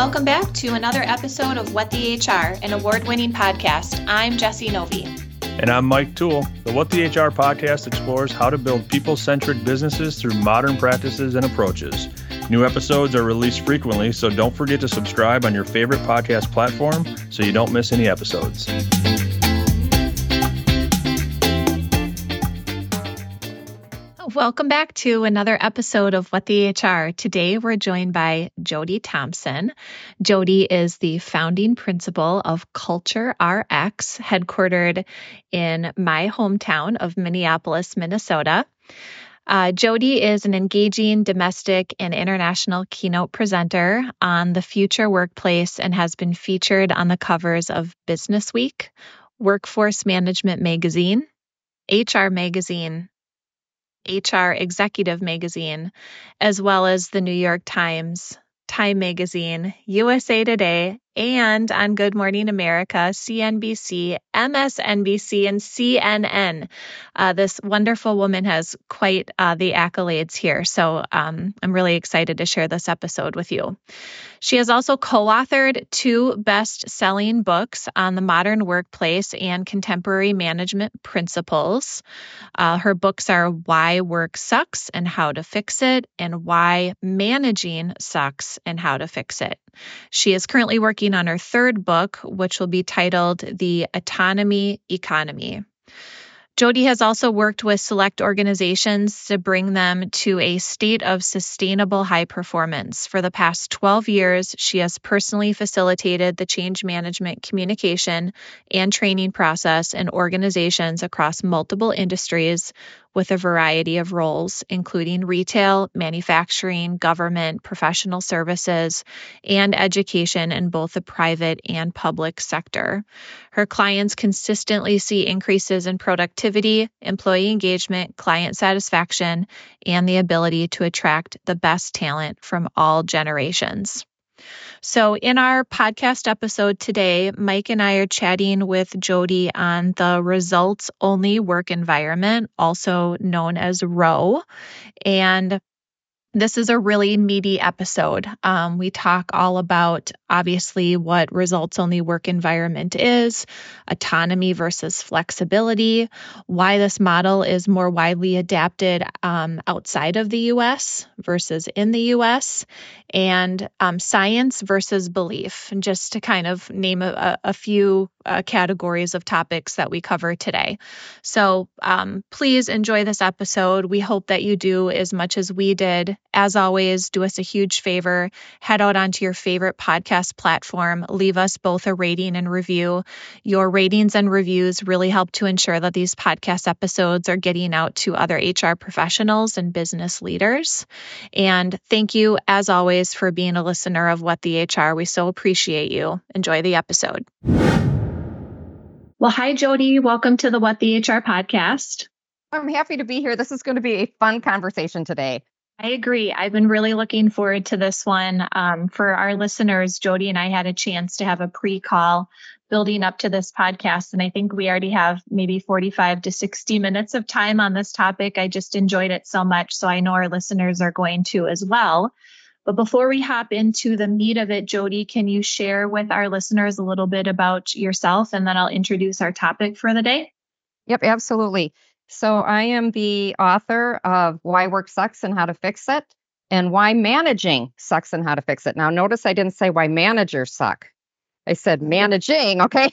Welcome back to another episode of What the HR, an award winning podcast. I'm Jessie Novey. And I'm Mike Thul. The What the HR podcast explores how to build people centric businesses through modern practices and approaches. New episodes are released frequently, so don't forget to subscribe on your favorite podcast platform so you don't miss any episodes. Welcome back to another episode of What the HR. Today we're joined by Jody Thompson. Jody is the founding principal of CultureRx, headquartered in my hometown of Minneapolis, Minnesota. Uh, Jody is an engaging domestic and international keynote presenter on the future workplace and has been featured on the covers of Business Week, Workforce Management Magazine, HR Magazine, HR Executive Magazine, as well as the New York Times, Time Magazine, USA Today, and on Good Morning America, CNBC, MSNBC, and CNN. Uh, this wonderful woman has quite uh, the accolades here. So um, I'm really excited to share this episode with you. She has also co authored two best selling books on the modern workplace and contemporary management principles. Uh, her books are Why Work Sucks and How to Fix It, and Why Managing Sucks and How to Fix It. She is currently working on her third book, which will be titled The Autonomy Economy. Jody has also worked with select organizations to bring them to a state of sustainable high performance. For the past 12 years, she has personally facilitated the change management communication and training process in organizations across multiple industries with a variety of roles, including retail, manufacturing, government, professional services, and education in both the private and public sector. Her clients consistently see increases in productivity, employee engagement, client satisfaction, and the ability to attract the best talent from all generations. So, in our podcast episode today, Mike and I are chatting with Jody on the results only work environment, also known as ROWE. And this is a really meaty episode. Um, we talk all about obviously what results only work environment is, autonomy versus flexibility, why this model is more widely adapted um, outside of the US versus in the US, and um, science versus belief, just to kind of name a, a few uh, categories of topics that we cover today. So um, please enjoy this episode. We hope that you do as much as we did. As always, do us a huge favor. Head out onto your favorite podcast platform. Leave us both a rating and review. Your ratings and reviews really help to ensure that these podcast episodes are getting out to other HR professionals and business leaders. And thank you, as always, for being a listener of What the HR. We so appreciate you. Enjoy the episode. Well, hi, Jody. Welcome to the What the HR podcast. I'm happy to be here. This is going to be a fun conversation today. I agree. I've been really looking forward to this one. Um, for our listeners, Jody and I had a chance to have a pre call building up to this podcast. And I think we already have maybe 45 to 60 minutes of time on this topic. I just enjoyed it so much. So I know our listeners are going to as well. But before we hop into the meat of it, Jody, can you share with our listeners a little bit about yourself and then I'll introduce our topic for the day? Yep, absolutely. So I am the author of Why Work Sucks and How to Fix It and Why Managing Sucks and How to Fix It. Now, notice I didn't say why managers suck. I said managing, okay?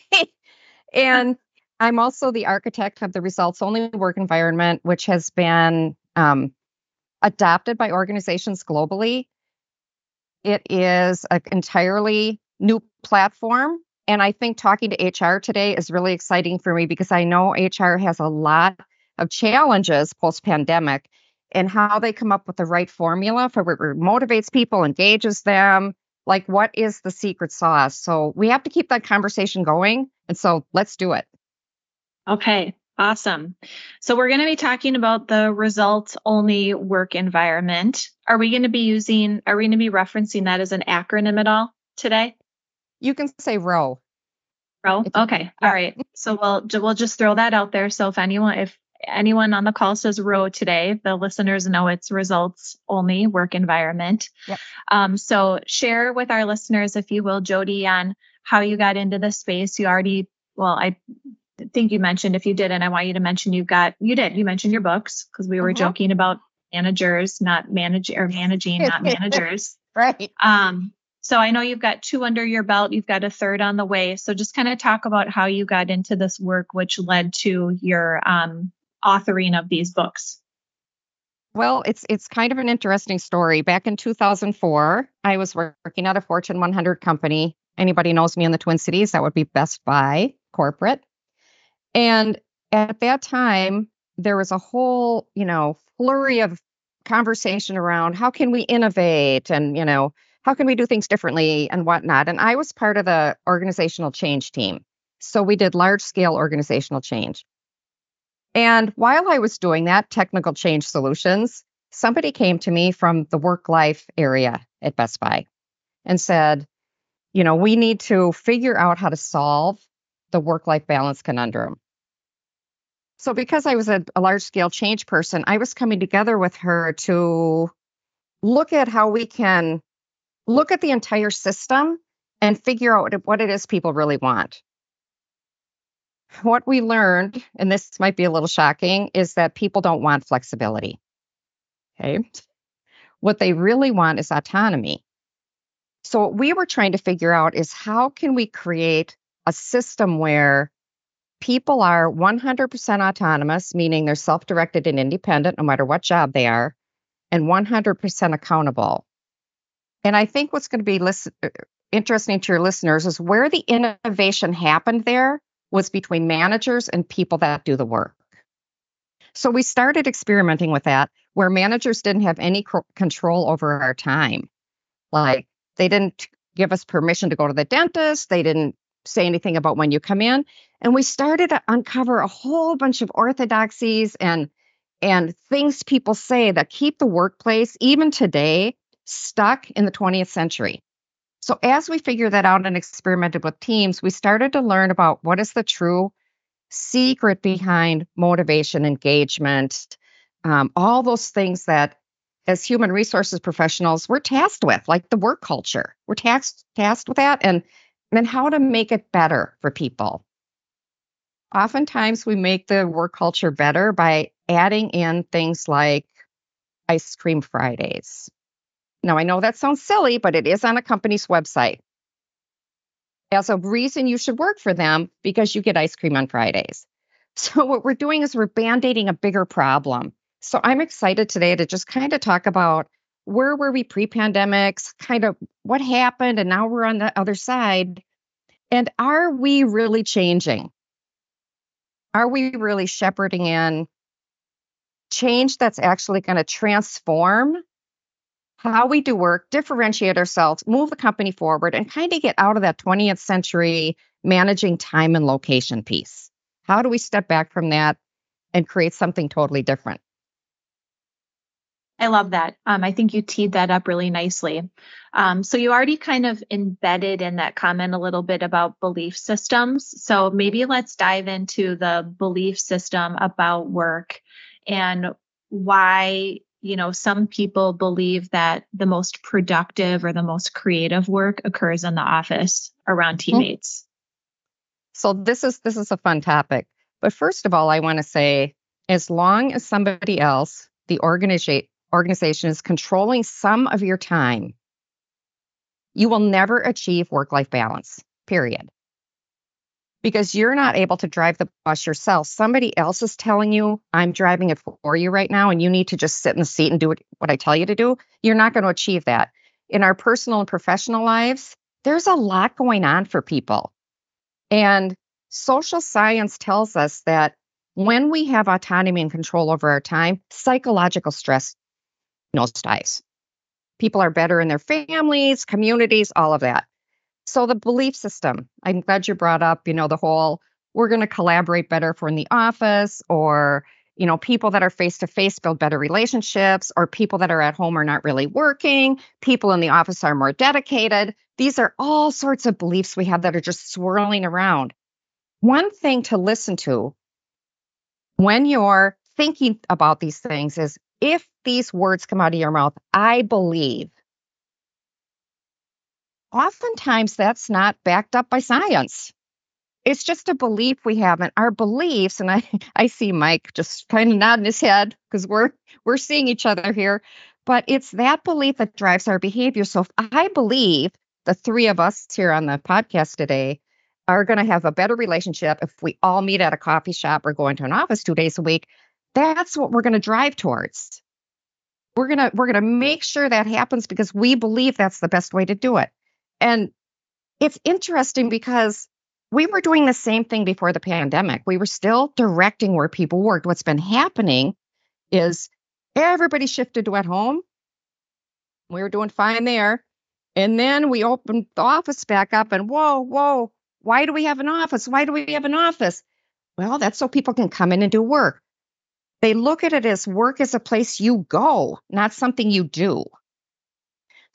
and I'm also the architect of the results only work environment, which has been um, adopted by organizations globally it is an entirely new platform. And I think talking to HR today is really exciting for me because I know HR has a lot of challenges post pandemic and how they come up with the right formula for what motivates people, engages them. Like, what is the secret sauce? So, we have to keep that conversation going. And so, let's do it. Okay. Awesome. So we're going to be talking about the results only work environment. Are we going to be using, are we going to be referencing that as an acronym at all today? You can say ROWE. ROWE. Okay. Yeah. All right. So we'll, we'll just throw that out there. So if anyone, if anyone on the call says row today, the listeners know it's results only work environment. Yep. Um, so share with our listeners, if you will, Jody, on how you got into the space. You already, well, I think you mentioned, if you didn't, I want you to mention you got, you did, you mentioned your books because we were uh-huh. joking about managers, not manage or managing, not managers. right. Um, so I know you've got two under your belt, you've got a third on the way. So just kind of talk about how you got into this work, which led to your um, authoring of these books. Well, it's it's kind of an interesting story. Back in 2004, I was working at a Fortune 100 company. Anybody knows me in the Twin Cities, that would be Best Buy corporate. And at that time, there was a whole, you know, flurry of conversation around how can we innovate and, you know, how can we do things differently and whatnot. And I was part of the organizational change team. So we did large scale organizational change. And while I was doing that, technical change solutions, somebody came to me from the work life area at Best Buy and said, you know, we need to figure out how to solve the work life balance conundrum. So, because I was a, a large scale change person, I was coming together with her to look at how we can look at the entire system and figure out what it is people really want. What we learned, and this might be a little shocking, is that people don't want flexibility. Okay. What they really want is autonomy. So, what we were trying to figure out is how can we create a system where people are 100% autonomous, meaning they're self directed and independent no matter what job they are, and 100% accountable. And I think what's going to be listen, uh, interesting to your listeners is where the innovation happened there was between managers and people that do the work. So we started experimenting with that where managers didn't have any control over our time. Like they didn't give us permission to go to the dentist, they didn't say anything about when you come in, and we started to uncover a whole bunch of orthodoxies and and things people say that keep the workplace even today stuck in the 20th century. So, as we figured that out and experimented with teams, we started to learn about what is the true secret behind motivation, engagement, um, all those things that as human resources professionals we're tasked with, like the work culture. We're tasked tasked with that and and how to make it better for people. Oftentimes we make the work culture better by adding in things like ice cream Fridays now, I know that sounds silly, but it is on a company's website as a reason you should work for them because you get ice cream on Fridays. So, what we're doing is we're band aiding a bigger problem. So, I'm excited today to just kind of talk about where were we pre pandemics, kind of what happened, and now we're on the other side. And are we really changing? Are we really shepherding in change that's actually going to transform how we do work, differentiate ourselves, move the company forward, and kind of get out of that 20th century managing time and location piece. How do we step back from that and create something totally different? I love that. Um, I think you teed that up really nicely. Um, so you already kind of embedded in that comment a little bit about belief systems. So maybe let's dive into the belief system about work and why you know, some people believe that the most productive or the most creative work occurs in the office around mm-hmm. teammates. So this is this is a fun topic. But first of all, I want to say as long as somebody else, the organization organization is controlling some of your time, you will never achieve work-life balance. Period because you're not able to drive the bus yourself. Somebody else is telling you, I'm driving it for you right now, and you need to just sit in the seat and do what I tell you to do. You're not going to achieve that. In our personal and professional lives, there's a lot going on for people. And social science tells us that when we have autonomy and control over our time, psychological stress nosedives. People are better in their families, communities, all of that. So the belief system, I'm glad you brought up, you know, the whole we're going to collaborate better for in the office or you know people that are face to face build better relationships or people that are at home are not really working people in the office are more dedicated these are all sorts of beliefs we have that are just swirling around one thing to listen to when you're thinking about these things is if these words come out of your mouth, I believe. Oftentimes that's not backed up by science. It's just a belief we have and our beliefs and I I see Mike just kind of nodding his head because we're we're seeing each other here, but it's that belief that drives our behavior. So if I believe the three of us here on the podcast today are going to have a better relationship if we all meet at a coffee shop or go into an office two days a week, that's what we're going to drive towards. We're going to we're going to make sure that happens because we believe that's the best way to do it. And it's interesting because we were doing the same thing before the pandemic. We were still directing where people worked. What's been happening is everybody shifted to at home. We were doing fine there. And then we opened the office back up and whoa, whoa, why do we have an office? Why do we have an office? Well, that's so people can come in and do work. They look at it as work as a place you go, not something you do.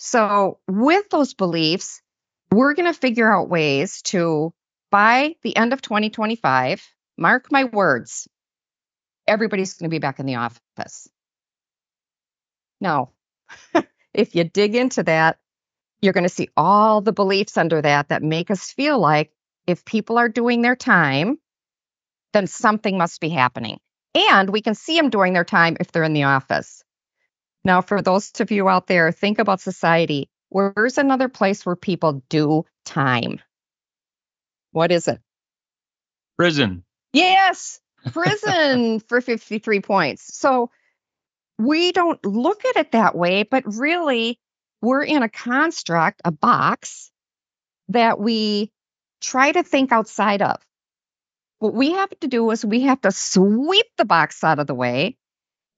So, with those beliefs, we're going to figure out ways to, by the end of 2025, mark my words, everybody's going to be back in the office. Now, if you dig into that, you're going to see all the beliefs under that that make us feel like if people are doing their time, then something must be happening. And we can see them during their time if they're in the office. Now, for those of you out there, think about society. Where's another place where people do time? What is it? Prison. Yes, prison for 53 points. So we don't look at it that way, but really, we're in a construct, a box that we try to think outside of. What we have to do is we have to sweep the box out of the way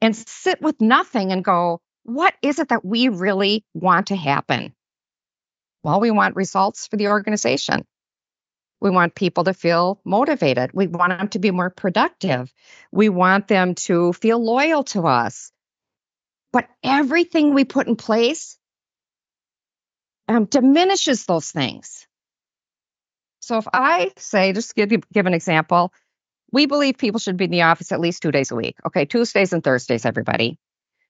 and sit with nothing and go, what is it that we really want to happen? Well, we want results for the organization. We want people to feel motivated. We want them to be more productive. We want them to feel loyal to us. But everything we put in place um, diminishes those things. So if I say, just give give an example, we believe people should be in the office at least two days a week. Okay, Tuesdays and Thursdays, everybody.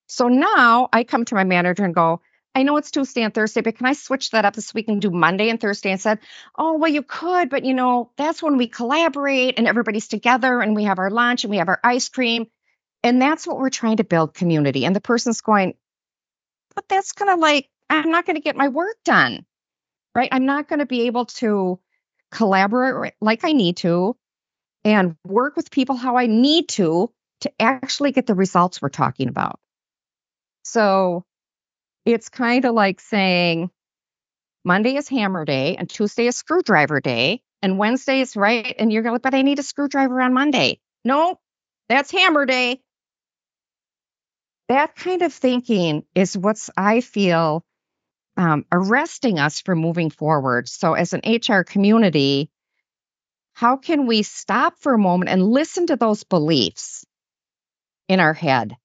So now I come to my manager and go, I know it's Tuesday and Thursday, but can I switch that up this week and do Monday and Thursday And said, Oh, well, you could, but you know, that's when we collaborate and everybody's together and we have our lunch and we have our ice cream. And that's what we're trying to build community. And the person's going, but that's going to like, I'm not going to get my work done, right? I'm not going to be able to collaborate like I need to, and work with people how I need to to actually get the results we're talking about. So it's kind of like saying Monday is hammer day and Tuesday is screwdriver day and Wednesday is right. And you're going, but I need a screwdriver on Monday. No, that's hammer day. That kind of thinking is what's I feel um, arresting us from moving forward. So, as an HR community, how can we stop for a moment and listen to those beliefs in our head?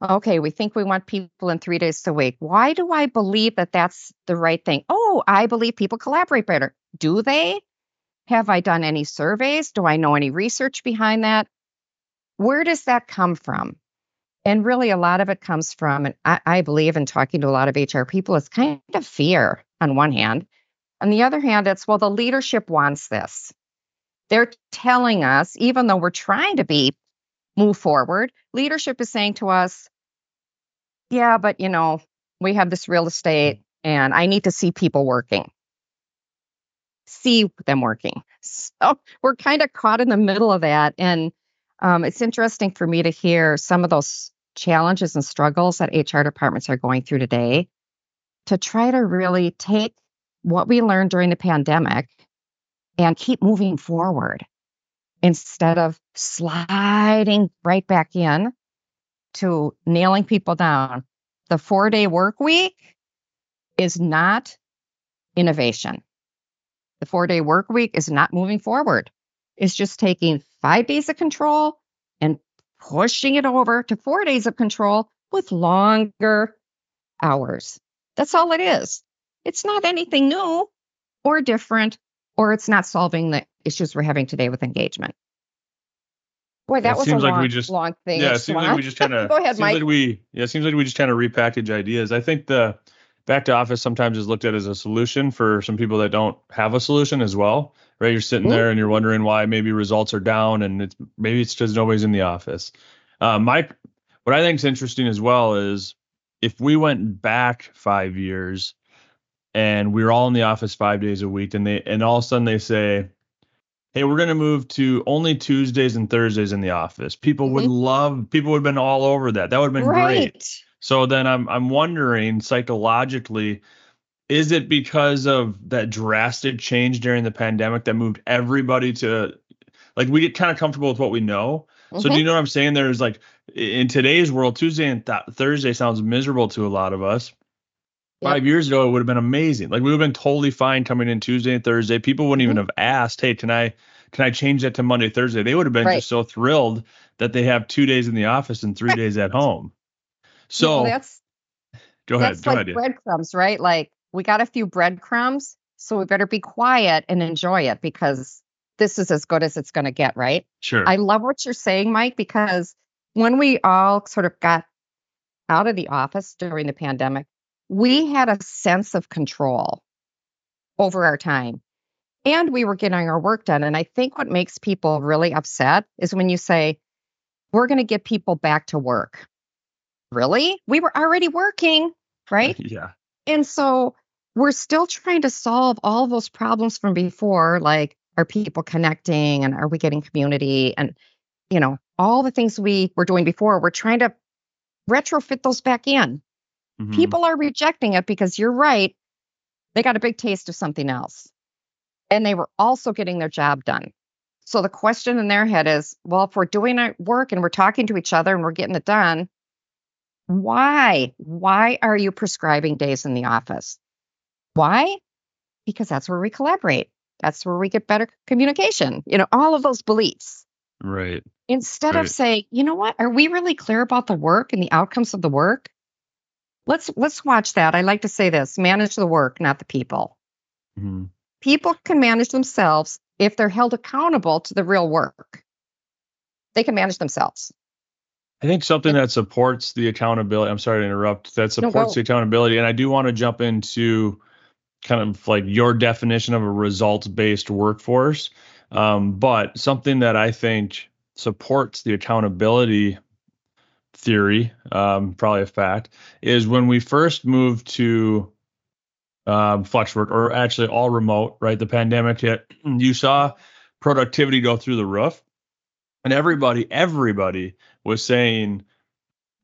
Okay, we think we want people in three days a week. Why do I believe that that's the right thing? Oh, I believe people collaborate better. Do they? Have I done any surveys? Do I know any research behind that? Where does that come from? And really, a lot of it comes from, and I, I believe in talking to a lot of HR people, it's kind of fear on one hand. On the other hand, it's, well, the leadership wants this. They're telling us, even though we're trying to be move forward, leadership is saying to us, yeah, but you know, we have this real estate and I need to see people working. See them working. So we're kind of caught in the middle of that. And um, it's interesting for me to hear some of those challenges and struggles that HR departments are going through today to try to really take what we learned during the pandemic and keep moving forward instead of sliding right back in to nailing people down. The four day work week is not innovation. The four day work week is not moving forward. It's just taking five days of control and pushing it over to four days of control with longer hours. That's all it is. It's not anything new or different, or it's not solving the issues we're having today with engagement. Boy, that It was a seems like long, we just- long thing. yeah, it seems like we just kind of Go ahead, Mike. like we yeah, it seems like we just kind of repackage ideas. I think the back to office sometimes is looked at as a solution for some people that don't have a solution as well. Right, you're sitting Mhm. there and you're wondering why maybe results are down, and it's maybe it's because nobody's in the office. Uh, my what I think is interesting as well is if we went back five years and we were all in the office five days a week, and they and all of a sudden they say, "Hey, we're going to move to only Tuesdays and Thursdays in the office." People would love. People would have been all over that. That would have been Mm-hmm. right. great. So then I'm I'm wondering psychologically, is it because of that drastic change during the pandemic that moved everybody to like we get kind of comfortable with what we know. So do Mhm. you know what I'm saying? There's like in today's world, Tuesday and th- Thursday sounds miserable to a lot of us. Yep. Five years ago, it would have been amazing. Like we would have been totally fine coming in Tuesday and Thursday. People wouldn't even Mhm. have asked, "Hey, can I can I change that to Monday, Thursday?" They would have been Right. just so thrilled that they have two days in the office and three days at home. So that's go ahead, that's go like ahead. yeah. breadcrumbs, right? Like we got a few breadcrumbs, so we better be quiet and enjoy it because this is as good as it's going to get, right? Sure. I love what you're saying, Mike, because when we all sort of got out of the office during the pandemic, we had a sense of control over our time and we were getting our work done. And I think what makes people really upset is when you say, we're going to get people back to work. Really? We were already working, right? yeah. And so we're still trying to solve all those problems from before, like are people connecting and are we getting community and you know, all the things we were doing before, we're trying to retrofit those back in. Mhm. People are rejecting it because you're right. They got a big taste of something else. And they were also getting their job done. So the question in their head is, well, if we're doing our work and we're talking to each other and we're getting it done, why? Why are you prescribing days in the office? Why? Because that's where we collaborate. That's where we get better communication. You know, all of those beliefs. Right. Instead Right. of saying, you know what, are we really clear about the work and the outcomes of the work? Let's let's watch that. I like to say this: manage the work, not the people. Mhm. People can manage themselves if they're held accountable to the real work. They can manage themselves. I think something that supports the accountability. I'm sorry to interrupt. That supports go. the accountability, and I do want to jump into kind of like your definition of a results-based workforce. Um, but something that I think supports the accountability theory, um, probably a fact, is when we first moved to um, flex work or actually all remote, right? The pandemic hit, you saw productivity go through the roof, and everybody, everybody was saying,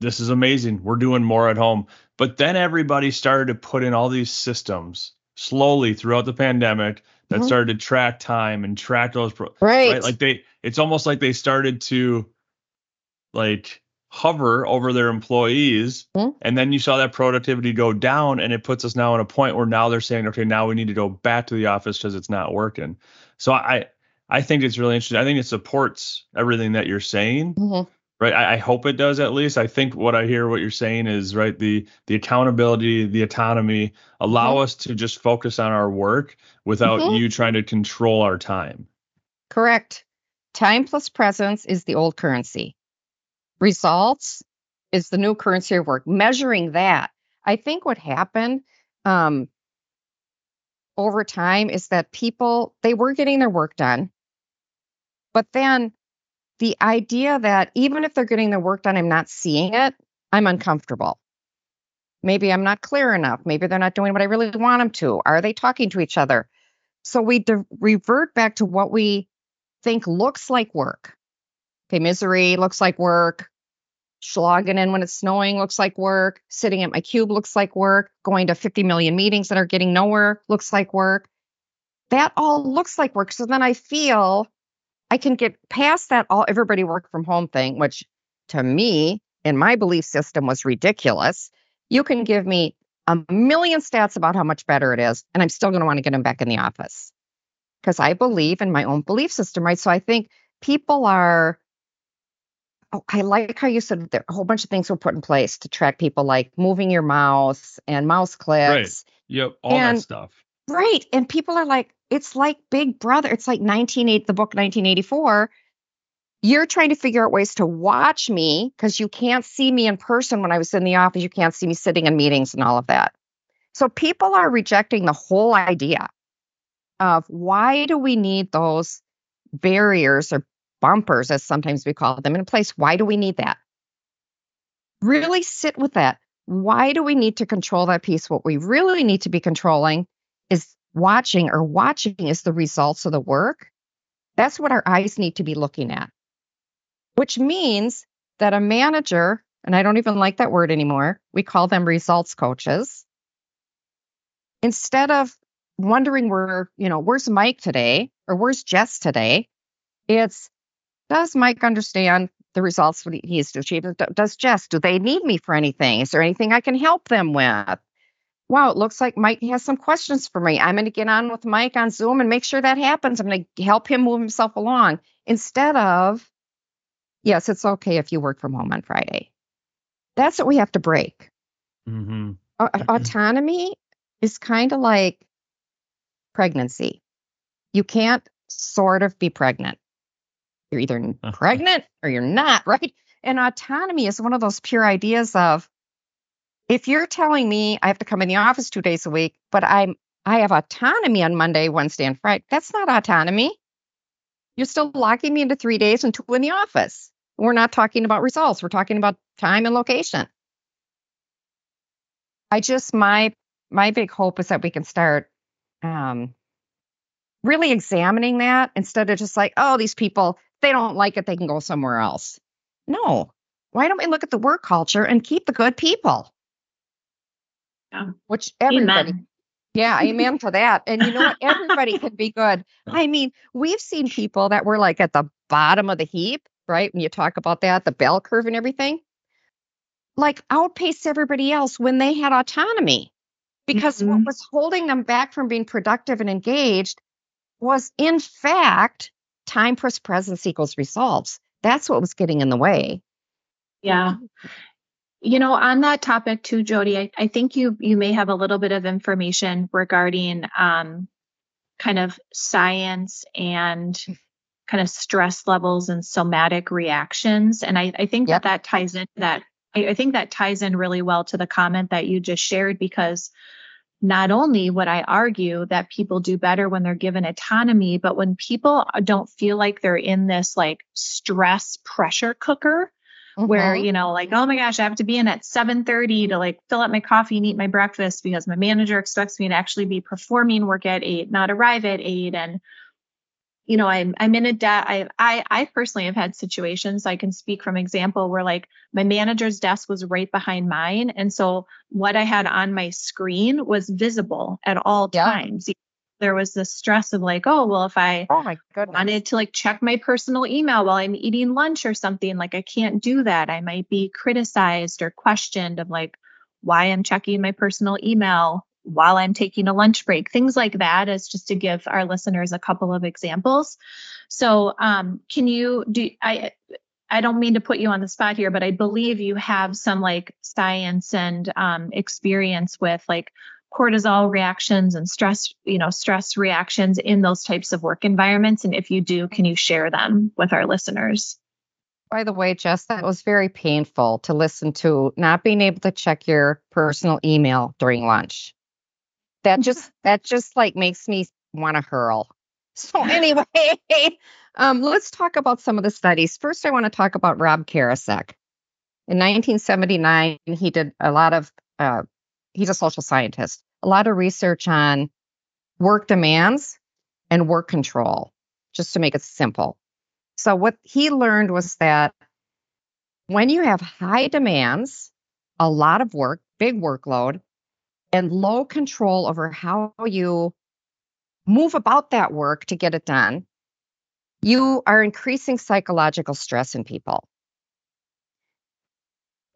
This is amazing. We're doing more at home. But then everybody started to put in all these systems slowly throughout the pandemic that Mhm. started to track time and track those pro- Right. right like they it's almost like they started to like hover over their employees Mhm. and then you saw that productivity go down and it puts us now in a point where now they're saying okay now we need to go back to the office because it's not working so i i think it's really interesting i think it supports everything that you're saying Mhm. right I, I hope it does at least i think what i hear what you're saying is right the the accountability the autonomy allow Mhm. us to just focus on our work without Mhm. you trying to control our time Correct. Time plus presence is the old currency. Results is the new currency of work. Measuring that. I think what happened um, over time is that people, they were getting their work done. But then the idea that even if they're getting their work done, I'm not seeing it, I'm uncomfortable. Maybe I'm not clear enough. Maybe they're not doing what I really want them to. Are they talking to each other? So we de- revert back to what we think looks like work. Okay, misery looks like work. Slogging in when it's snowing looks like work. Sitting at my cube looks like work. Going to 50 million meetings that are getting nowhere looks like work. That all looks like work. So then I feel I can get past that all everybody work from home thing, which to me, in my belief system, was ridiculous. You can give me a million stats about how much better it is, and I'm still going to want to get them back in the office because I believe in my own belief system, right? So I think people are. Oh, I like how you said there a whole bunch of things were put in place to track people, like moving your mouse and mouse clicks. Right. Yep, all And- that stuff. Right. And people are like, it's like Big Brother. It's like 1980, the book 1984. You're trying to figure out ways to watch me because you can't see me in person when I was in the office. You can't see me sitting in meetings and all of that. So people are rejecting the whole idea of why do we need those barriers or bumpers, as sometimes we call them, in place? Why do we need that? Really sit with that. Why do we need to control that piece? What we really need to be controlling is watching, or watching is the results of the work. That's what our eyes need to be looking at which means that a manager, and I don't even like that word anymore, we call them results coaches. Instead of wondering where, you know, where's Mike today or where's Jess today, it's does Mike understand the results that needs to achieve? Does Jess, do they need me for anything? Is there anything I can help them with? Wow, it looks like Mike has some questions for me. I'm going to get on with Mike on Zoom and make sure that happens. I'm going to help him move himself along instead of yes, it's okay if you work from home on Friday. That's what we have to break. Mm-hmm. autonomy is kind of like pregnancy. You can't sort of be pregnant. You're either pregnant or you're not, right? And autonomy is one of those pure ideas of if you're telling me I have to come in the office two days a week, but I'm I have autonomy on Monday, Wednesday, and Friday. That's not autonomy. You're still locking me into three days and two in the office. We're not talking about results. We're talking about time and location. I just my my big hope is that we can start um, really examining that instead of just like, oh, these people they don't like it, they can go somewhere else. No, why don't we look at the work culture and keep the good people? Yeah. Which everybody. Amen. Yeah, amen to that. And you know what? Everybody can be good. I mean, we've seen people that were like at the bottom of the heap right? When you talk about that, the bell curve and everything, like outpaced everybody else when they had autonomy because mm-hmm. what was holding them back from being productive and engaged was, in fact, time plus presence equals results. That's what was getting in the way. Yeah. You know, on that topic too, Jody, I, I think you you may have a little bit of information regarding um, kind of science and kind of stress levels and somatic reactions. And I, I think yep. that that ties in that I, I think that ties in really well to the comment that you just shared because not only would I argue that people do better when they're given autonomy, but when people don't feel like they're in this like stress pressure cooker mm-hmm. where, you know, like, oh my gosh, I have to be in at 7:30 to like fill up my coffee and eat my breakfast because my manager expects me to actually be performing work at eight, not arrive at eight. And you know, I'm I'm in a debt. I I I personally have had situations. I can speak from example where like my manager's desk was right behind mine, and so what I had on my screen was visible at all yeah. times. There was this stress of like, oh well, if I oh my goodness. wanted to like check my personal email while I'm eating lunch or something, like I can't do that. I might be criticized or questioned of like why I'm checking my personal email while I'm taking a lunch break, things like that, as just to give our listeners a couple of examples. So, um, can you do? I I don't mean to put you on the spot here, but I believe you have some like science and um, experience with like cortisol reactions and stress, you know, stress reactions in those types of work environments. And if you do, can you share them with our listeners? By the way, Jess, that was very painful to listen to not being able to check your personal email during lunch that just that just like makes me want to hurl. So anyway, um, let's talk about some of the studies. First, I want to talk about Rob Karasek. In 1979, he did a lot of. Uh, he's a social scientist. A lot of research on work demands and work control, just to make it simple. So what he learned was that when you have high demands, a lot of work, big workload, and low control over how you move about that work to get it done, you are increasing psychological stress in people.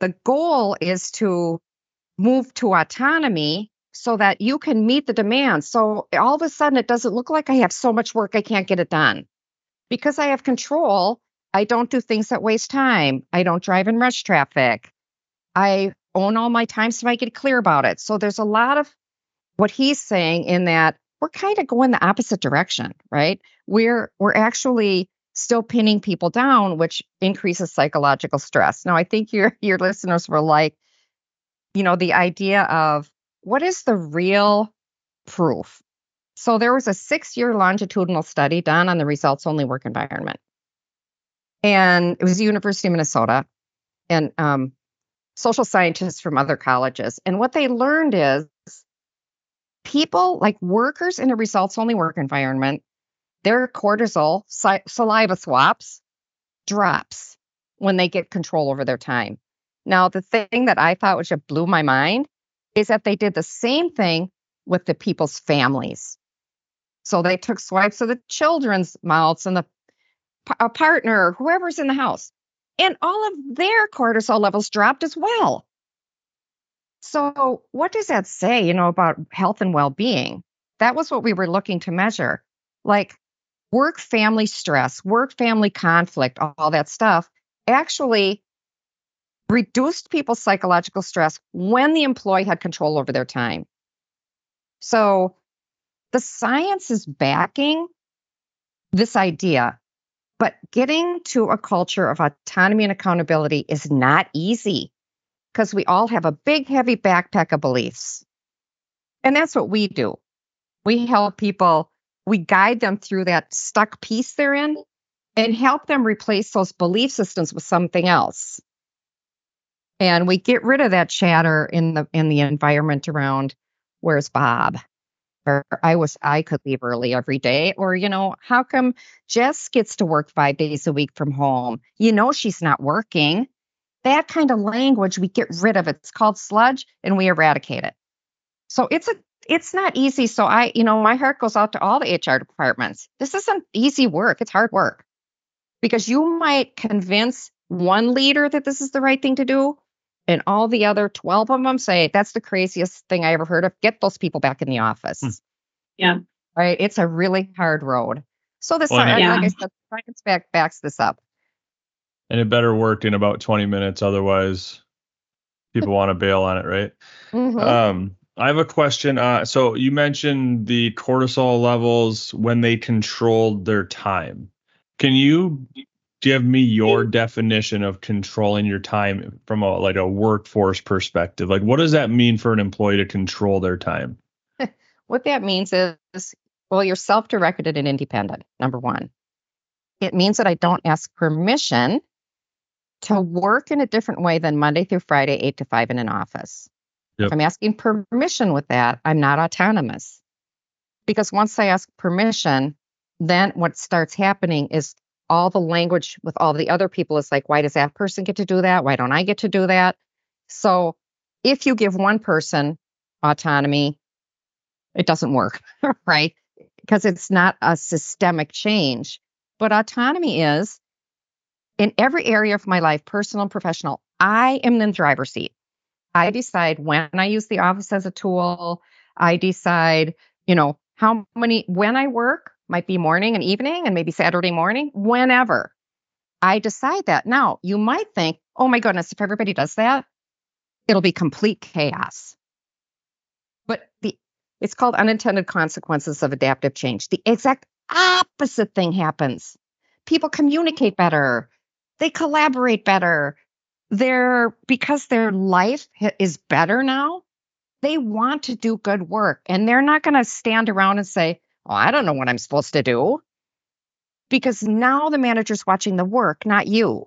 The goal is to move to autonomy so that you can meet the demands. So all of a sudden, it doesn't look like I have so much work, I can't get it done. Because I have control, I don't do things that waste time. I don't drive in rush traffic. I own all my time so I get clear about it. So there's a lot of what he's saying in that we're kind of going the opposite direction, right? We're we're actually still pinning people down, which increases psychological stress. Now, I think your your listeners were like, you know, the idea of what is the real proof? So there was a six-year longitudinal study done on the results only work environment. And it was the University of Minnesota and um, social scientists from other colleges. And what they learned is people like workers in a results only work environment their cortisol saliva swaps drops when they get control over their time. Now, the thing that I thought which blew my mind is that they did the same thing with the people's families. So they took swipes of the children's mouths and the a partner, whoever's in the house, and all of their cortisol levels dropped as well. So, what does that say, you know, about health and well-being? That was what we were looking to measure. Like, work family stress, work family conflict, all that stuff actually reduced people's psychological stress when the employee had control over their time. So the science is backing this idea, but getting to a culture of autonomy and accountability is not easy because we all have a big, heavy backpack of beliefs. And that's what we do. We help people we guide them through that stuck piece they're in and help them replace those belief systems with something else. And we get rid of that chatter in the in the environment around where's Bob? Or I was I could leave early every day. Or, you know, how come Jess gets to work five days a week from home? You know she's not working. That kind of language, we get rid of. It's called sludge and we eradicate it. So it's a it's not easy. So I, you know, my heart goes out to all the HR departments. This isn't easy work. It's hard work because you might convince one leader that this is the right thing to do. And all the other 12 of them say, that's the craziest thing I ever heard of. Get those people back in the office. Hmm. Yeah. Right. It's a really hard road. So this, well, like I said, science back backs this up. And it better work in about 20 minutes. Otherwise, people want to bail on it, right? Mm-hmm. Um, I have a question. Uh, so you mentioned the cortisol levels when they controlled their time. Can you give me your definition of controlling your time from a like a workforce perspective? Like, what does that mean for an employee to control their time? what that means is, well, you're self-directed and independent. Number one, it means that I don't ask permission to work in a different way than Monday through Friday, eight to five in an office. Yep. If I'm asking permission with that, I'm not autonomous. Because once I ask permission, then what starts happening is all the language with all the other people is like, why does that person get to do that? Why don't I get to do that? So if you give one person autonomy, it doesn't work, right? Because it's not a systemic change. But autonomy is in every area of my life, personal and professional, I am in the driver's seat. I decide when I use the office as a tool. I decide, you know, how many, when I work, might be morning and evening and maybe Saturday morning, whenever. I decide that. Now, you might think, oh my goodness, if everybody does that, it'll be complete chaos. But the it's called unintended consequences of adaptive change. The exact opposite thing happens. People communicate better, they collaborate better, they're because their life is better now they want to do good work and they're not going to stand around and say oh i don't know what i'm supposed to do because now the manager's watching the work not you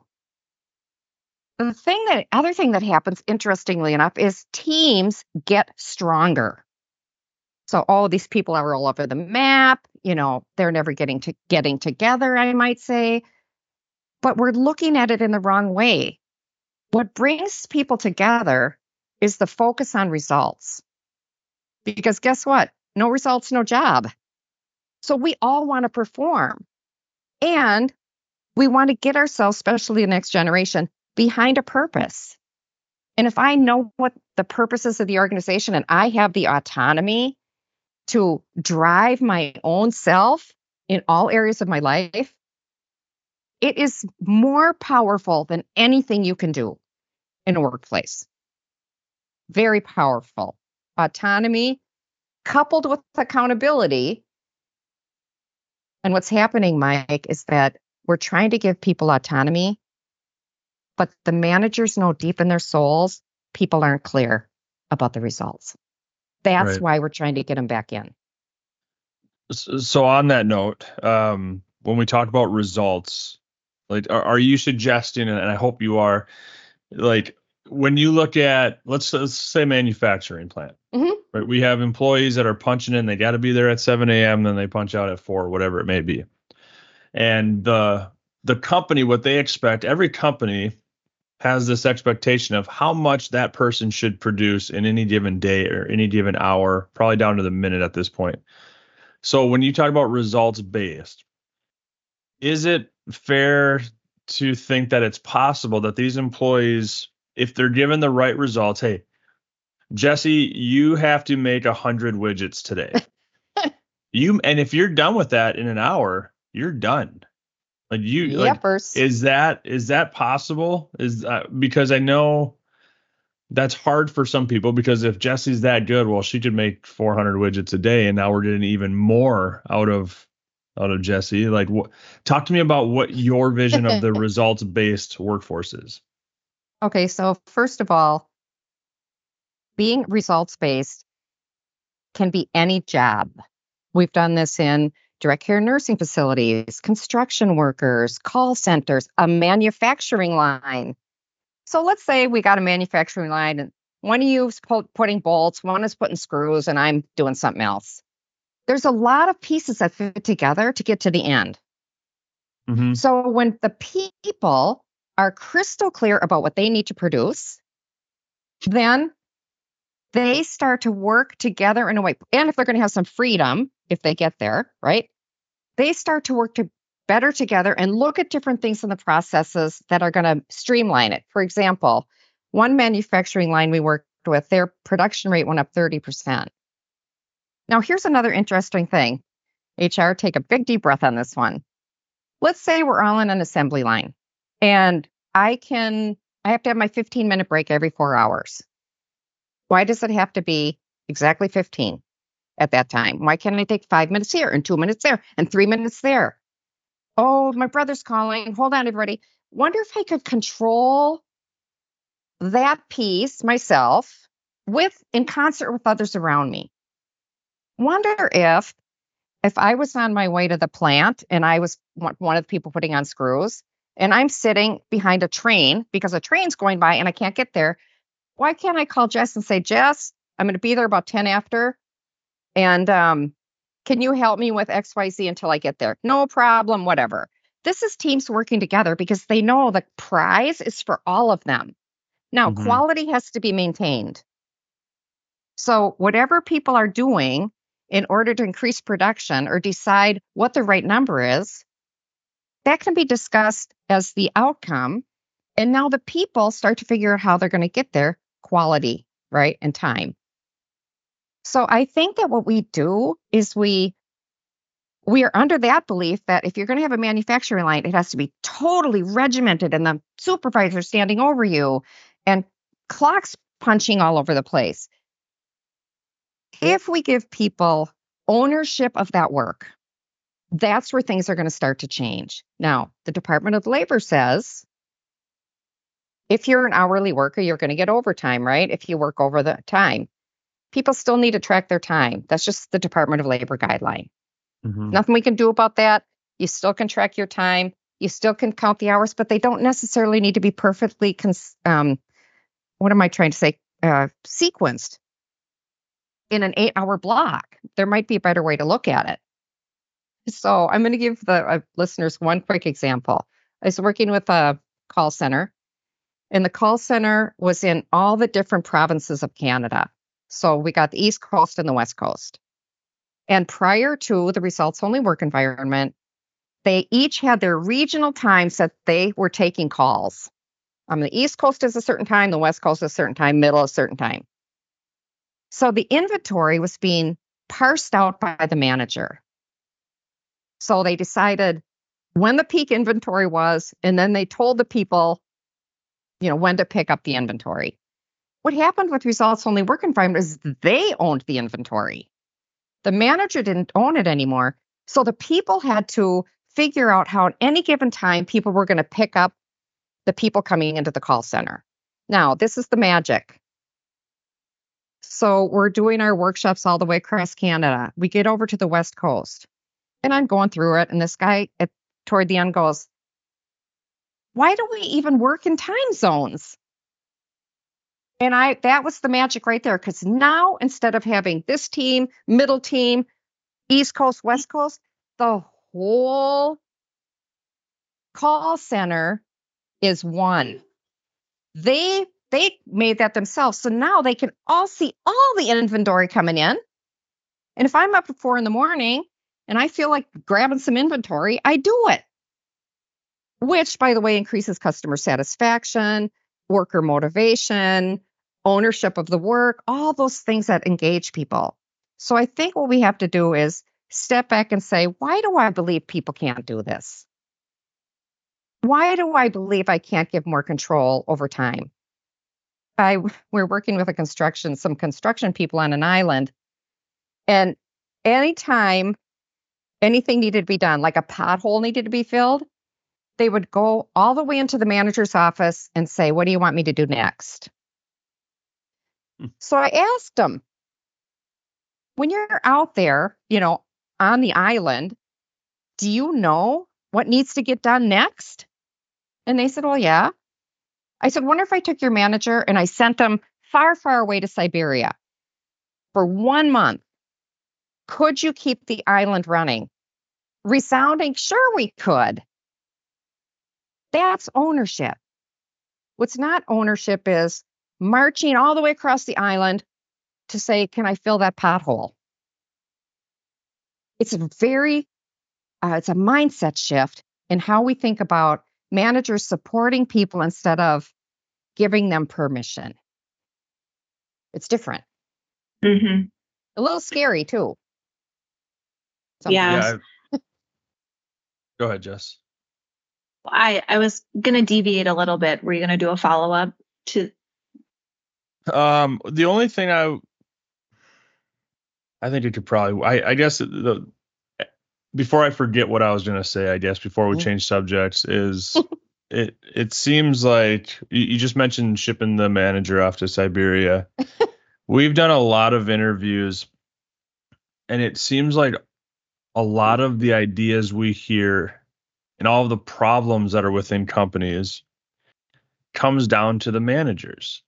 the thing that other thing that happens interestingly enough is teams get stronger so all these people are all over the map you know they're never getting to getting together i might say but we're looking at it in the wrong way what brings people together is the focus on results. Because guess what? No results, no job. So we all want to perform. And we want to get ourselves, especially the next generation, behind a purpose. And if I know what the purposes of the organization and I have the autonomy to drive my own self in all areas of my life, it is more powerful than anything you can do in a workplace. Very powerful. Autonomy coupled with accountability. And what's happening, Mike, is that we're trying to give people autonomy, but the managers know deep in their souls people aren't clear about the results. That's Right. why we're trying to get them back in. So on that note, um, when we talk about results, like are, are you suggesting, and I hope you are, like when you look at let's, let's say manufacturing plant, Mhm. right? We have employees that are punching in, they got to be there at 7 a.m. Then they punch out at four, whatever it may be. And the the company, what they expect, every company has this expectation of how much that person should produce in any given day or any given hour, probably down to the minute at this point. So when you talk about results based, is it fair to think that it's possible that these employees, if they're given the right results, hey, Jessie, you have to make a hundred widgets today. you and if you're done with that in an hour, you're done. Like you, like is that is that possible? Is uh, because I know that's hard for some people because if Jessie's that good, well, she could make 400 widgets a day, and now we're getting even more out of out of Jessie. Like, what? Talk to me about what your vision of the results based workforce is. Okay, so first of all, being results based can be any job. We've done this in direct care nursing facilities, construction workers, call centers, a manufacturing line. So let's say we got a manufacturing line and one of you is putting bolts, one is putting screws, and I'm doing something else. There's a lot of pieces that fit together to get to the end. Mm-hmm. So when the people are crystal clear about what they need to produce, then they start to work together in a way. And if they're going to have some freedom, if they get there, right? They start to work to better together and look at different things in the processes that are going to streamline it. For example, one manufacturing line we worked with, their production rate went up 30%. Now, here's another interesting thing. HR, take a big deep breath on this one let's say we're all in an assembly line and I can, I have to have my 15 minute break every four hours. Why does it have to be exactly 15 at that time? Why can't I take five minutes here and two minutes there and three minutes there? Oh, my brother's calling. Hold on, everybody. Wonder if I could control that piece myself with in concert with others around me. Wonder if if I was on my way to the plant and I was one one of the people putting on screws and I'm sitting behind a train because a train's going by and I can't get there, why can't I call Jess and say, Jess, I'm going to be there about 10 after. And um, can you help me with XYZ until I get there? No problem, whatever. This is teams working together because they know the prize is for all of them. Now, Mhm. quality has to be maintained. So, whatever people are doing in order to increase production or decide what the right number is, that can be discussed as the outcome. And now the people start to figure out how they're going to get there quality, right? And time. So I think that what we do is we we are under that belief that if you're going to have a manufacturing line, it has to be totally regimented and the supervisor standing over you and clocks punching all over the place. If we give people ownership of that work, that's where things are going to start to change. Now, the Department of Labor says if you're an hourly worker, you're going to get overtime, right? If you work over the time. People still need to track their time. That's just the Department of Labor guideline. Mhm. Nothing we can do about that. You still can track your time. You still can count the hours, but they don't necessarily need to be perfectly, cons- um, what am I trying to say? Uh, sequenced in an eight hour block. There might be a better way to look at it. So I'm going to give the uh, listeners one quick example. I was working with a call center, and the call center was in all the different provinces of Canada. So we got the East Coast and the West Coast. And prior to the results only work environment, they each had their regional times that they were taking calls. Um, the East Coast is a certain time, the West Coast is a certain time, middle a certain time. So the inventory was being parsed out by the manager. So they decided when the peak inventory was, and then they told the people, you know, when to pick up the inventory. What happened with results only work environment is they owned the inventory. The manager didn't own it anymore. So the people had to figure out how at any given time people were going to pick up the people coming into the call center. Now, this is the magic. So we're doing our workshops all the way across Canada. We get over to the West Coast and I'm going through it. And this guy at, toward the end goes, Why do we even work in time zones? And I that was the magic right there. Because now instead of having this team, middle team, East Coast, West Coast, the whole call center is one. They they made that themselves. So now they can all see all the inventory coming in. And if I'm up at four in the morning and I feel like grabbing some inventory, I do it. Which, by the way, increases customer satisfaction, worker motivation, ownership of the work, all those things that engage people. So I think what we have to do is step back and say, why do I believe people can't do this? Why do I believe I can't give more control over time? I we're working with a construction, some construction people on an island. And anytime anything needed to be done, like a pothole needed to be filled, they would go all the way into the manager's office and say, What do you want me to do next? Hmm. So I asked them, when you're out there, you know, on the island, do you know what needs to get done next? And they said, Well, yeah. I said, Wonder if I took your manager and I sent them far, far away to Siberia for one month. Could you keep the island running? Resounding, sure, we could. That's ownership. What's not ownership is marching all the way across the island to say, Can I fill that pothole? It's a very, uh, it's a mindset shift in how we think about managers supporting people instead of giving them permission. It's different. Mm-hmm. A little scary too. Yeah. Yeah. Go ahead, Jess. I I was gonna deviate a little bit. Were you gonna do a follow up to? Um, the only thing I I think it could probably I I guess the before I forget what I was gonna say, I guess before we Mhm. change subjects is it it seems like you, you just mentioned shipping the manager off to Siberia. We've done a lot of interviews, and it seems like a lot of the ideas we hear and all of the problems that are within companies comes down to the managers.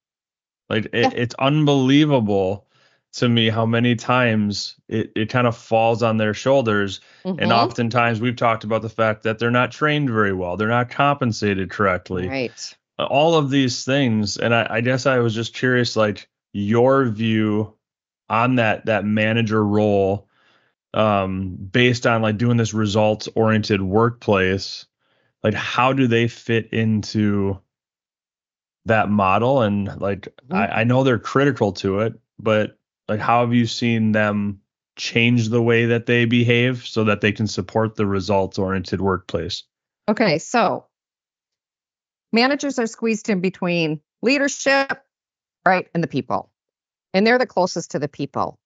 Like it, Yeah. it's unbelievable to me how many times it, it kind of falls on their shoulders. And Mhm. oftentimes we've talked about the fact that they're not trained very well, they're not compensated correctly, right. all of these things. And I, I guess I was just curious, like your view on that that manager role um based on like doing this results oriented workplace like how do they fit into that model and like Mhm. I, I know they're critical to it but like how have you seen them change the way that they behave so that they can support the results oriented workplace Okay, so managers are squeezed in between leadership, right, and the people. And they're the closest to the people.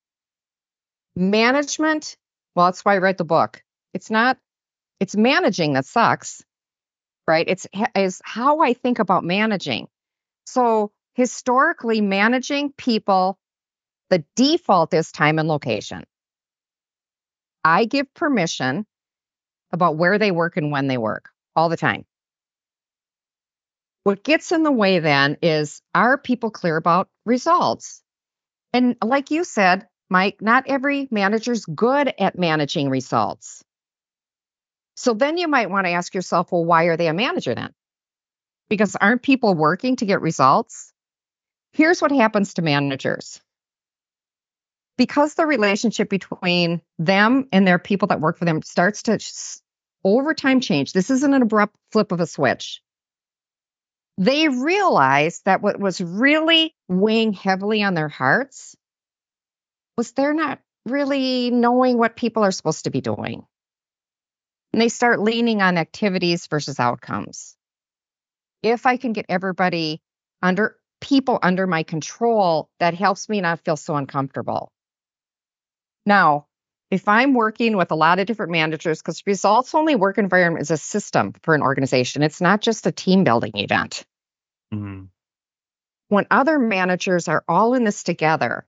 Management, well, that's why I wrote the book. It's not, it's managing that sucks, right? It's is how I think about managing. So historically, managing people, the default is time and location. I give permission about where they work and when they work all the time. What gets in the way then is are people clear about results? And like you said, Mike, not every manager's good at managing results. So then you might want to ask yourself, well, why are they a manager then? Because aren't people working to get results? Here's what happens to managers. Because the relationship between them and their people that work for them starts to over time change. This isn't an abrupt flip of a switch. They realize that what was really weighing heavily on their hearts was they're not really knowing what people are supposed to be doing. And they start leaning on activities versus outcomes. If I can get everybody under people under my control, that helps me not feel so uncomfortable. Now, if I'm working with a lot of different managers, because results only work environment is a system for an organization, it's not just a team building event. Mm-hmm. When other managers are all in this together,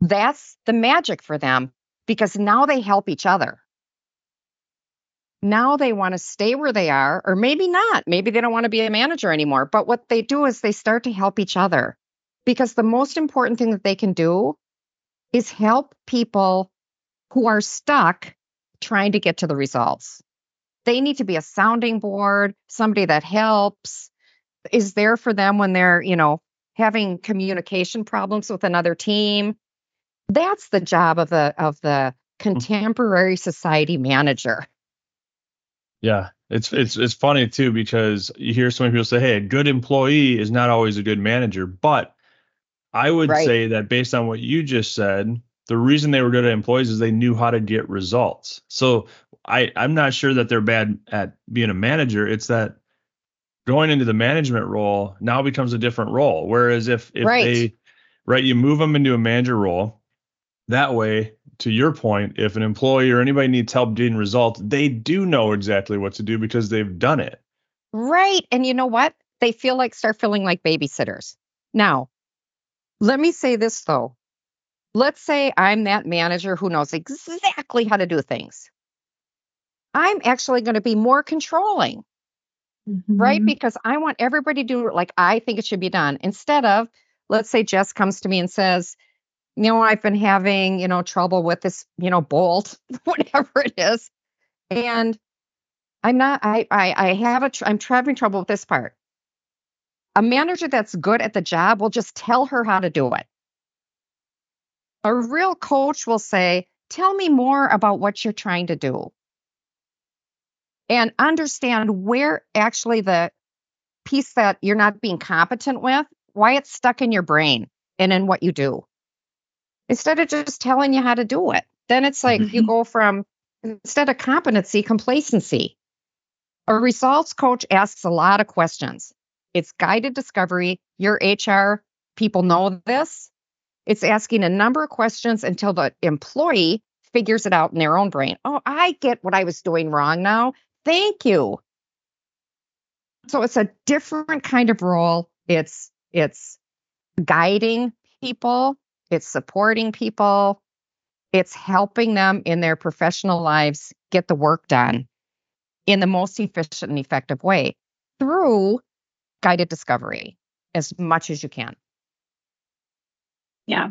that's the magic for them because now they help each other. Now they want to stay where they are, or maybe not. Maybe they don't want to be a manager anymore. But what they do is they start to help each other because the most important thing that they can do is help people who are stuck trying to get to the results. They need to be a sounding board, somebody that helps, is there for them when they're, you know, having communication problems with another team. That's the job of the of the mm-hmm. contemporary society manager. Yeah, it's it's it's funny too because you hear so many people say, "Hey, a good employee is not always a good manager," but I would Right. say that based on what you just said, the reason they were good at employees is they knew how to get results. So I I'm not sure that they're bad at being a manager. It's that going into the management role now becomes a different role. Whereas if if Right. they right, you move them into a manager role, that way, to your point, if an employee or anybody needs help getting results, they do know exactly what to do because they've done it. Right. And you know what? They feel like start feeling like babysitters. Now, let me say this though. Let's say I'm that manager who knows exactly how to do things. I'm actually going to be more controlling, right? Mhm. Because I want everybody to do it like I think it should be done instead of, let's say Jess comes to me and says, you know, I've been having, you know, trouble with this, you know, bolt, whatever it is. And I'm not, I, I, I have a, I'm having trouble with this part. A manager that's good at the job will just tell her how to do it. A real coach will say, tell me more about what you're trying to do and understand where actually the piece that you're not being competent with, why it's stuck in your brain and in what you do. Instead of just telling you how to do it, then it's like you Mhm. go from instead of competency, complacency. A results coach asks a lot of questions. It's guided discovery. Your HR people know this. It's asking a number of questions until the employee figures it out in their own brain. Oh, I get what I was doing wrong now. Thank you. So it's a different kind of role. It's it's guiding people, it's supporting people, it's helping them in their professional lives get the work done in the most efficient and effective way through guided discovery as much as you can. Yeah.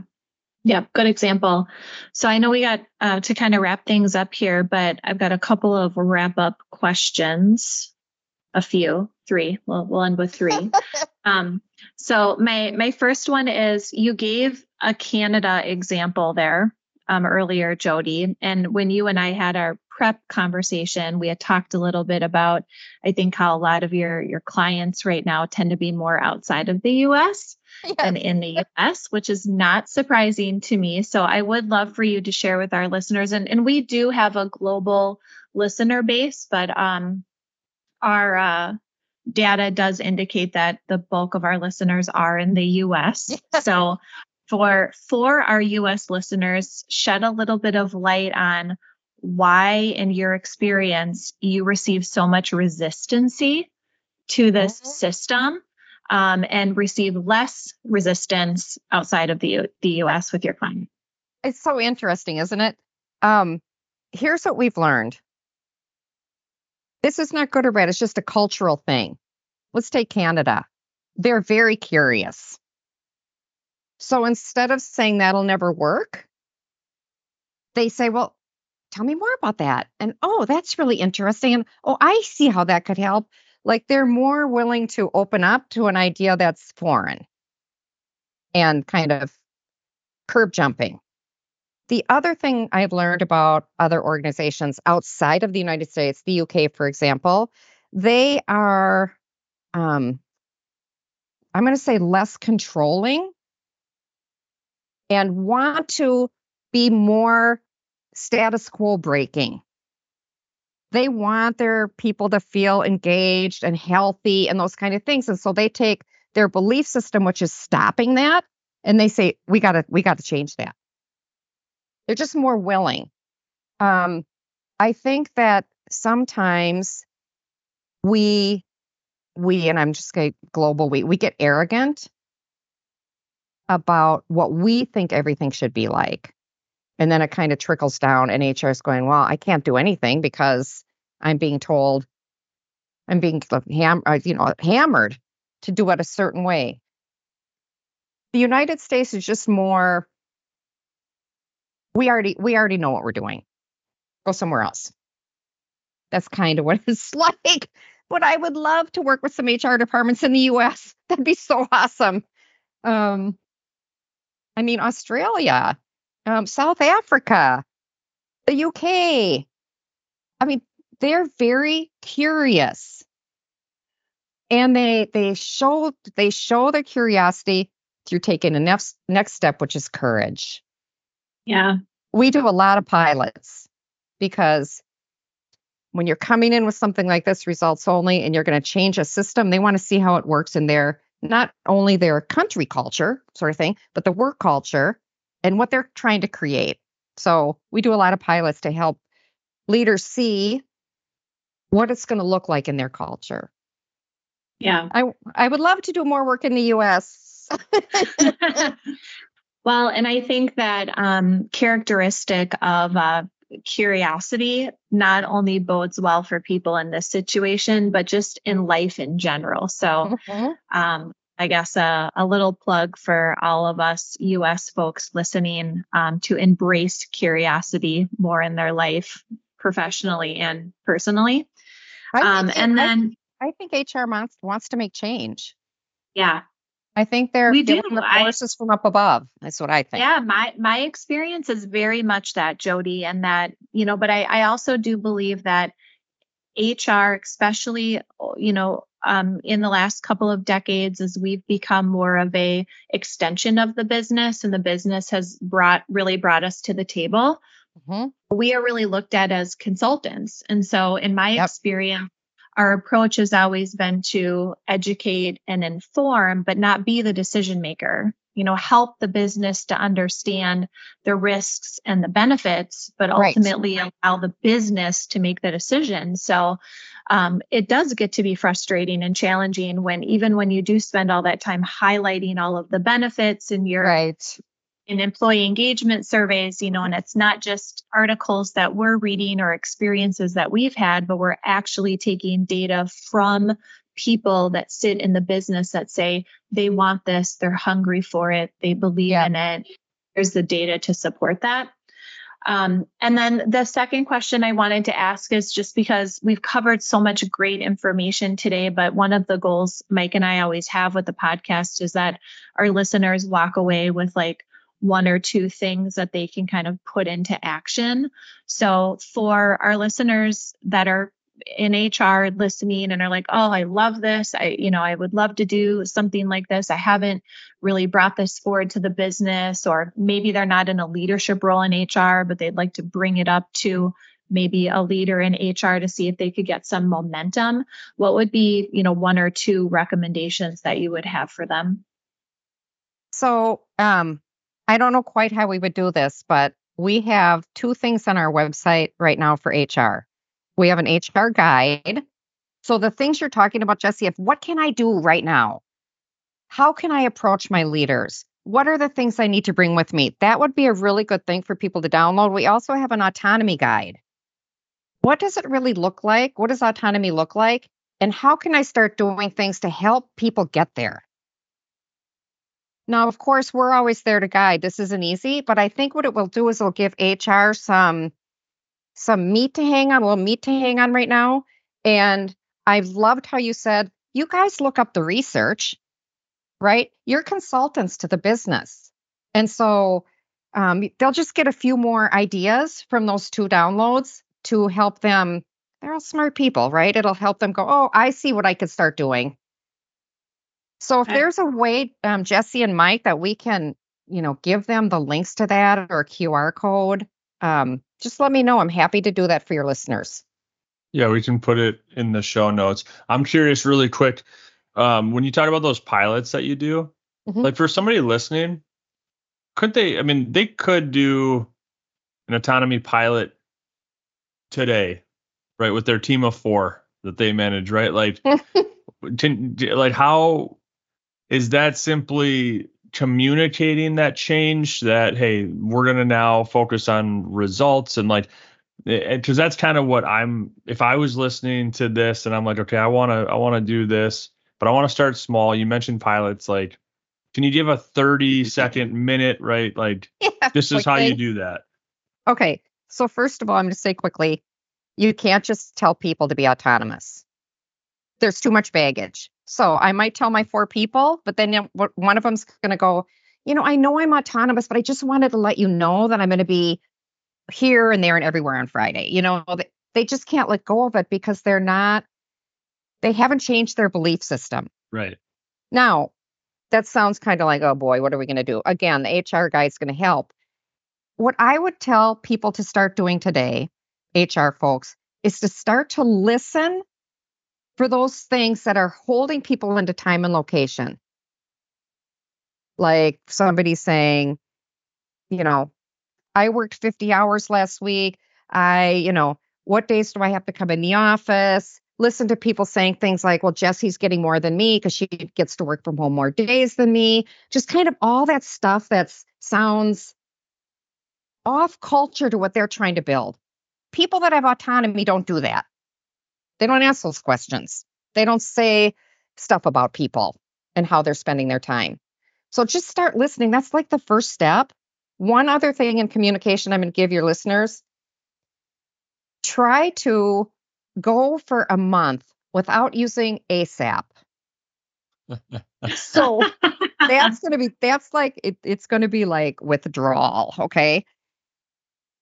Yeah, good example. So I know we got uh, to kind of wrap things up here, but I've got a couple of wrap up questions. A few, three. We'll we'll end with three. um, so my my first one is you gave a Canada example there um, earlier, Jody, and when you and I had our prep conversation, we had talked a little bit about I think how a lot of your your clients right now tend to be more outside of the U.S than in the US, which is not surprising to me. So I would love for you to share with our listeners. And, and we do have a global listener base, but um, our uh, data does indicate that the bulk of our listeners are in the US. so for for our US listeners, shed a little bit of light on why in your experience you receive so much resistancy to this Mhm. system um, and receive less resistance outside of the, U- the US with your client. It's so interesting, isn't it? Um, here's what we've learned. This is not good or bad, it's just a cultural thing. Let's take Canada. They're very curious. So instead of saying that'll never work, they say, well, tell me more about that. And oh, that's really interesting. And oh, I see how that could help. Like they're more willing to open up to an idea that's foreign and kind of curb jumping. The other thing I've learned about other organizations outside of the United States, the UK, for example, they are, um, I'm going to say, less controlling and want to be more status quo breaking. They want their people to feel engaged and healthy and those kind of things. And so they take their belief system, which is stopping that, and they say, we gotta, we gotta change that. They're just more willing. Um, I think that sometimes we we and I'm just going global we we get arrogant about what we think everything should be like. And then it kind of trickles down and HR is going, well, I can't do anything because I'm being told I'm being ham, uh, you know, hammered to do it a certain way. The United States is just more we already we already know what we're doing. Go somewhere else. That's kind of what it's like. But I would love to work with some HR departments in the US. That'd be so awesome. Um, I mean, Australia, um, South Africa, the UK. I mean, they're very curious. And they they show they show their curiosity through taking the next next step, which is courage. Yeah. We do a lot of pilots because when you're coming in with something like this, results only, and you're going to change a system, they want to see how it works in their not only their country culture sort of thing, but the work culture and what they're trying to create. So we do a lot of pilots to help leaders see what it's going to look like in their culture. Yeah. I I would love to do more work in the US. well, and I think that um, characteristic of uh, curiosity not only bodes well for people in this situation, but just in life in general. So, mm-hmm. um, I guess a, a, little plug for all of us US folks listening um, to embrace curiosity more in their life, professionally and personally. Um, and then I, I think HR wants, wants to make change. Yeah. I think they're we do. the forces I, from up above. That's what I think. Yeah, my my experience is very much that, Jody, and that you know. But I I also do believe that HR, especially you know, um, in the last couple of decades, as we've become more of a extension of the business, and the business has brought really brought us to the table. Mm-hmm. We are really looked at as consultants, and so in my yep. experience, our approach has always been to educate and inform, but not be the decision maker. You know, help the business to understand the risks and the benefits, but ultimately right. allow the business to make the decision. So um, it does get to be frustrating and challenging when even when you do spend all that time highlighting all of the benefits and you're right in employee engagement surveys, you know, and it's not just articles that we're reading or experiences that we've had, but we're actually taking data from people that sit in the business that say they want this, they're hungry for it, they believe yeah. in it. There's the data to support that. Um, and then the second question I wanted to ask is just because we've covered so much great information today, but one of the goals Mike and I always have with the podcast is that our listeners walk away with like one or two things that they can kind of put into action. So for our listeners that are in HR listening and are like, "Oh, I love this. I you know, I would love to do something like this. I haven't really brought this forward to the business or maybe they're not in a leadership role in HR, but they'd like to bring it up to maybe a leader in HR to see if they could get some momentum. What would be, you know, one or two recommendations that you would have for them? So, um I don't know quite how we would do this, but we have two things on our website right now for HR. We have an HR guide. So the things you're talking about, Jessie, if what can I do right now? How can I approach my leaders? What are the things I need to bring with me? That would be a really good thing for people to download. We also have an autonomy guide. What does it really look like? What does autonomy look like? And how can I start doing things to help people get there? Now, of course, we're always there to guide. This isn't easy, but I think what it will do is it'll give HR some some meat to hang on, a little meat to hang on right now. And I've loved how you said, you guys look up the research, right? You're consultants to the business. And so um, they'll just get a few more ideas from those two downloads to help them. They're all smart people, right? It'll help them go, oh, I see what I could start doing. So if okay. there's a way, um, Jessie and Mike, that we can, you know, give them the links to that or a QR code, um, just let me know. I'm happy to do that for your listeners. Yeah, we can put it in the show notes. I'm curious, really quick, um, when you talk about those pilots that you do, mm-hmm. like for somebody listening, couldn't they? I mean, they could do an autonomy pilot today, right, with their team of four that they manage, right? Like, to, like how is that simply communicating that change that hey, we're gonna now focus on results and like eh, because that's kind of what I'm if I was listening to this and I'm like, okay, I wanna I wanna do this, but I want to start small. You mentioned pilots, like can you give a 30 second minute, right? Like Yeah, this is how you do that. Okay. So first of all, I'm going to say quickly, you can't just tell people to be autonomous. There's too much baggage. So I might tell my four people, but then you know, one of them's going to go, you know, I know I'm autonomous, but I just wanted to let you know that I'm going to be here and there and everywhere on Friday. You know, they, they just can't let go of it because they're not, they haven't changed their belief system. Right. Now, that sounds kind of like, oh boy, what are we going to do? Again, the HR guy is going to help. What I would tell people to start doing today, HR folks, is to start to listen for those things that are holding people into time and location. Like somebody saying, you know, I worked 50 hours last week. I, you know, what days do I have to come in the office? Listen to people saying things like, well, Jessie's getting more than me because she gets to work from home more days than me. Just kind of all that stuff that sounds off culture to what they're trying to build. People that have autonomy don't do that. They don't ask those questions. They don't say stuff about people and how they're spending their time. So just start listening. That's like the first step. One other thing in communication I'm going to give your listeners try to go for a month without using ASAP. So that's going to be, that's like, it, it's going to be like withdrawal. Okay.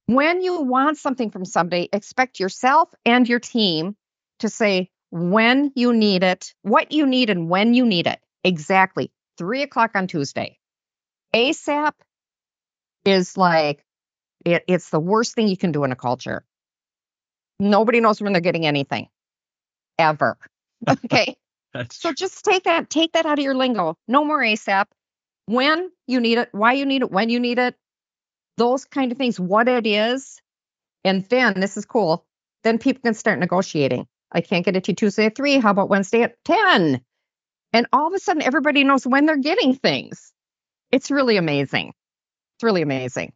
When you want something from somebody, expect yourself and your team to say when you need it, what you need, and when you need it. Exactly. Three o'clock on Tuesday. ASAP is like, it, it's the worst thing you can do in a culture. Nobody knows when they're getting anything ever. Okay. So just take that, take that out of your lingo. No more ASAP. When you need it, why you need it, when you need it, those kind of things, what it is. And then this is cool. Then people can start negotiating. I can't get it to Tuesday at three. How about Wednesday at 10? And all of a sudden, everybody knows when they're getting things. It's really amazing. It's really amazing.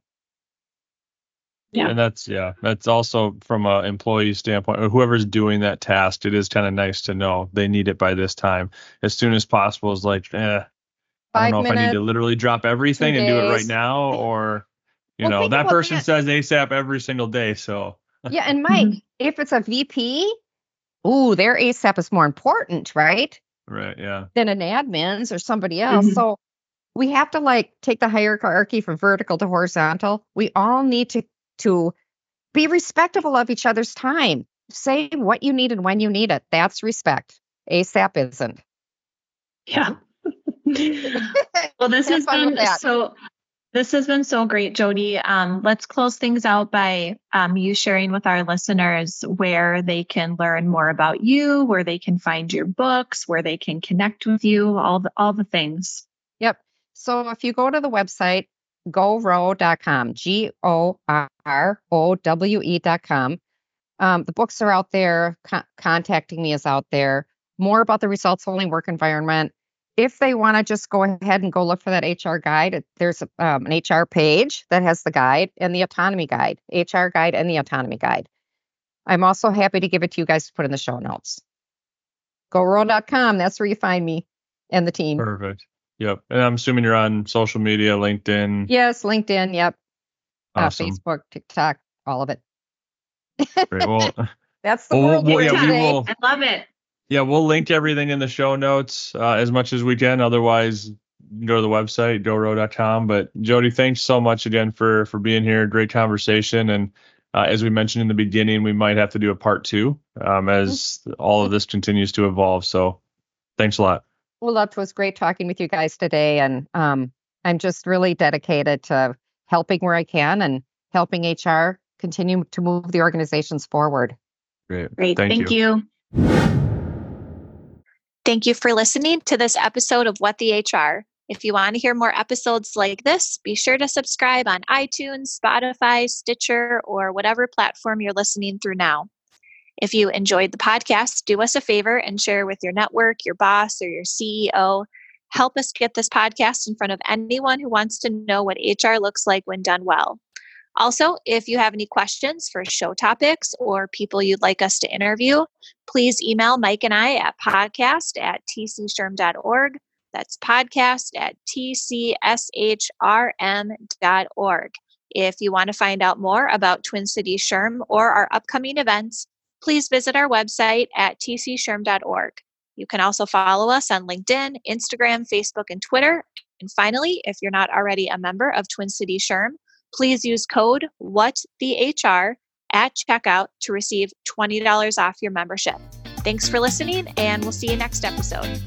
Yeah. And that's yeah, that's also from a employee standpoint or whoever's doing that task, it is kind of nice to know they need it by this time. As soon as possible is like, eh, I don't know if I need to literally drop everything and do it right now or you Well, know, that person that. says ASAP every single day. So Yeah. And Mike, if it's a VP, ooh, their ASAP is more important, right? right, yeah. than an admin's or somebody else. Mhm. So we have to like take the hierarchy from vertical to horizontal. We all need to to be respectful of each other's time. Say what you need and when you need it. That's respect. ASAP isn't. Yeah. well, this has been so. This has been so great, Jody. Um, let's close things out by um, you sharing with our listeners where they can learn more about you, where they can find your books, where they can connect with you, all the all the things. Yep. So if you go to the website, gorowe.com, G O R O W E.com, um, the books are out there. Con- contacting me is out there. More about the results only work environment. If they want to just go ahead and go look for that HR guide, there's um, an HR page that has the guide and the autonomy guide, HR guide and the autonomy guide. I'm also happy to give it to you guys to put in the show notes. GoROWE.com, that's where you find me and the team. Perfect. Yep. And I'm assuming you're on social media, LinkedIn. Yes, LinkedIn. Yep. Awesome. Uh, Facebook, TikTok, all of it. Great. Well, That's the Well, world well, yeah, in we will- I love it. Yeah, we'll link to everything in the show notes uh, as much as we can. Otherwise, go to the website, gorowe.com. But Jody, thanks so much again for for being here. Great conversation. And uh, as we mentioned in the beginning, we might have to do a part two um, as all of this continues to evolve. So thanks a lot. Well, that was great talking with you guys today, and um, I'm just really dedicated to helping where I can and helping HR continue to move the organizations forward. Great. Great. Thank Thank, you. Thank you for listening to this episode of What the HR. If you want to hear more episodes like this, be sure to subscribe on iTunes, Spotify, Stitcher, or whatever platform you're listening through now. If you enjoyed the podcast, do us a favor and share with your network, your boss, or your CEO. Help us get this podcast in front of anyone who wants to know what HR looks like when done well. Also, if you have any questions for show topics or people you'd like us to interview, please email Mike and I at podcast at tcshrm.org. That's podcast at tcshrm.org. If you want to find out more about Twin Cities SHRM or our upcoming events, please visit our website at tcshrm.org. You can also follow us on LinkedIn, Instagram, Facebook, and Twitter. And finally, if you're not already a member of Twin Cities SHRM, please use code WhatTheHR at checkout to receive $20 off your membership. Thanks for listening, and we'll see you next episode.